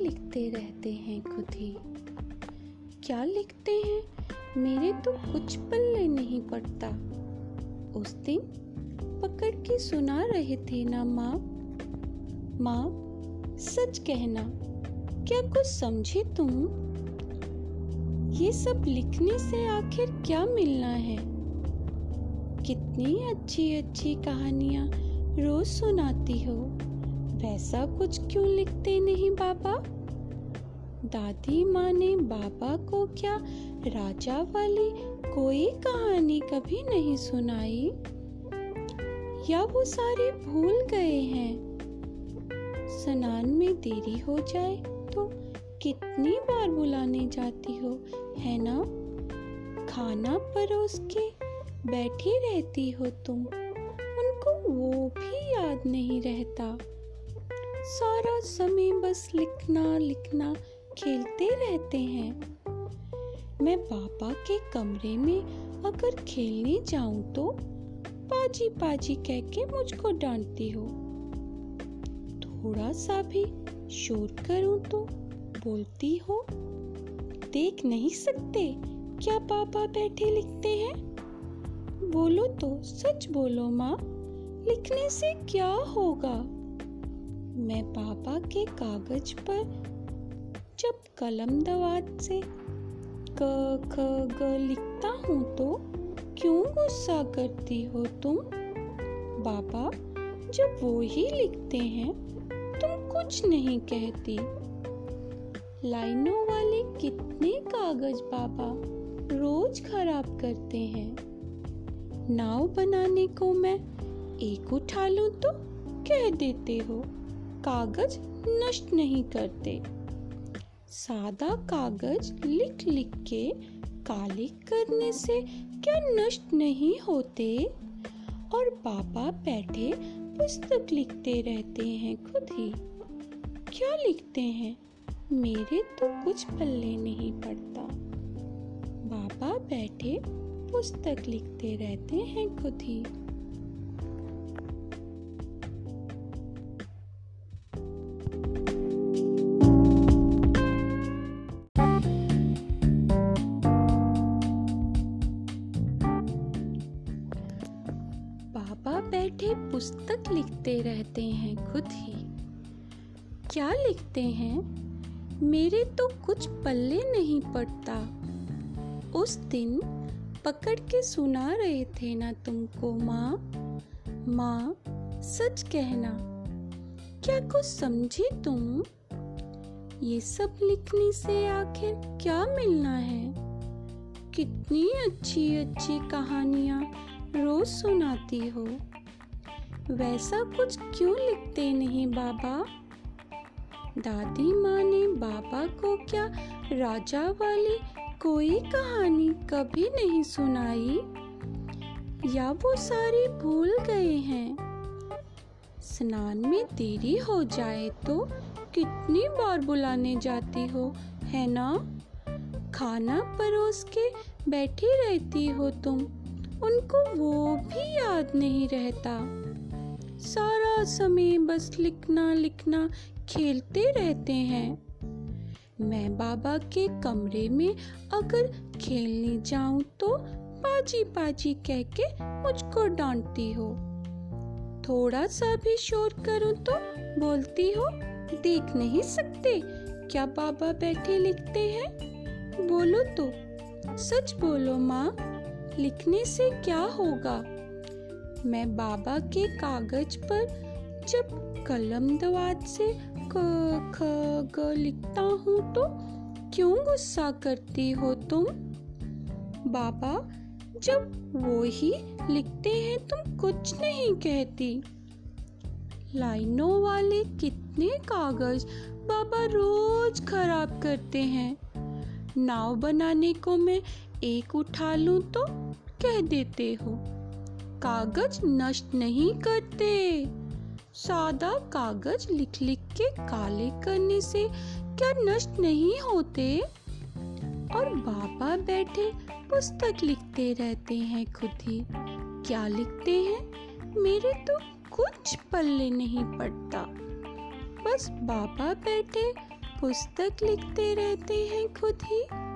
लिखते रहते हैं खुद ही। क्या लिखते हैं? मेरे तो कुछ पल्ले नहीं पड़ता। उस दिन पकड़ के सुना रहे थे ना माँ। माँ, सच कहना, क्या कुछ समझे तुम? ये सब लिखने से आखिर क्या मिलना है? कितनी अच्छी अच्छी कहानियाँ रोज सुनाती हो। वैसा कुछ क्यों लिखते नहीं बाबा? दादी माँ ने बाबा को क्या राजा वाली कोई कहानी कभी नहीं सुनाई? या वो सारे भूल गए हैं? स्नान में देरी हो जाए तो कितनी बार बुलाने जाती हो, है ना? खाना परोस के बैठी रहती हो तुम। उनको वो भी याद नहीं रहता। सारा समय बस लिखना लिखना खेलते रहते हैं। मैं पापा के कमरे में अगर खेलने जाऊँ तो पाजी पाजी कह के मुझको डांटती हो। थोड़ा सा भी शोर करूँ तो बोलती हो, देख नहीं सकते क्या पापा बैठे लिखते हैं? बोलो तो सच बोलो माँ, लिखने से क्या होगा? मैं पापा के कागज़ पर जब कलम दवात से क, ख, ग लिखता हूँ तो क्यों गुस्सा करती हो तुम? बाबा, जब वो ही लिखते हैं, तुम कुछ नहीं कहती। लाइनों वाले कितने कागज़ बाबा रोज खराब करते हैं। नाव बनाने को मैं एक उठा लूँ तो कह देते हो, कागज़ नष्ट नहीं करते। सादा कागज़ लिख लिख के काले करने से क्या नष्ट नहीं होते? और पापा बैठे पुस्तक लिखते रहते हैं खुद ही। क्या लिखते हैं? मेरे तो कुछ पल्ले नहीं पड़ता। पापा बैठे पुस्तक लिखते रहते हैं खुद ही। पुस्तक लिखते रहते हैं खुद ही। क्या लिखते हैं? मेरे तो कुछ पल्ले नहीं पड़ता। उस दिन पकड़ के सुना रहे थे ना तुमको माँ? माँ, सच कहना, क्या कुछ समझे तुम? ये सब लिखने से आखिर क्या मिलना है? कितनी अच्छी अच्छी कहानियाँ रोज सुनाती हो। वैसा कुछ क्यों लिखते नहीं बाबा? दादी माँ ने बाबा को क्या राजा वाली कोई कहानी कभी नहीं सुनाई? या वो सारी भूल गए हैं? स्नान में देरी हो जाए तो कितनी बार बुलाने जाती हो, है ना? खाना परोस के बैठी रहती हो तुम, उनको वो भी याद नहीं रहता। सारा समय बस लिखना लिखना खेलते रहते हैं। मैं बाबा के कमरे में अगर खेलने जाऊँ तो पाजी पाजी कह के मुझको डांटती हो। थोड़ा सा भी शोर करूँ तो बोलती हो, देख नहीं सकते, क्या बाबा बैठे लिखते हैं? बोलो तो सच बोलो माँ, लिखने से क्या होगा? मैं बाबा के कागज़ पर जब कलम दवात से क, ख, ग लिखता हूँ तो क्यों गुस्सा करती हो तुम? बाबा, जब वो ही लिखते हैं तुम कुछ नहीं कहती। लाइनों वाले कितने कागज़ बाबा रोज खराब करते हैं। नाव बनाने को मैं एक उठा लूँ तो कह देते हो। कागज़ नष्ट नहीं करते। सादा कागज़ लिख लिख के काले करने से क्या नष्ट नहीं होते? और बाबा बैठे पुस्तक लिखते रहते हैं खुद ही। क्या लिखते हैं? मेरे तो कुछ पल्ले नहीं पड़ता। बस बाबा बैठे पुस्तक लिखते रहते हैं खुद ही।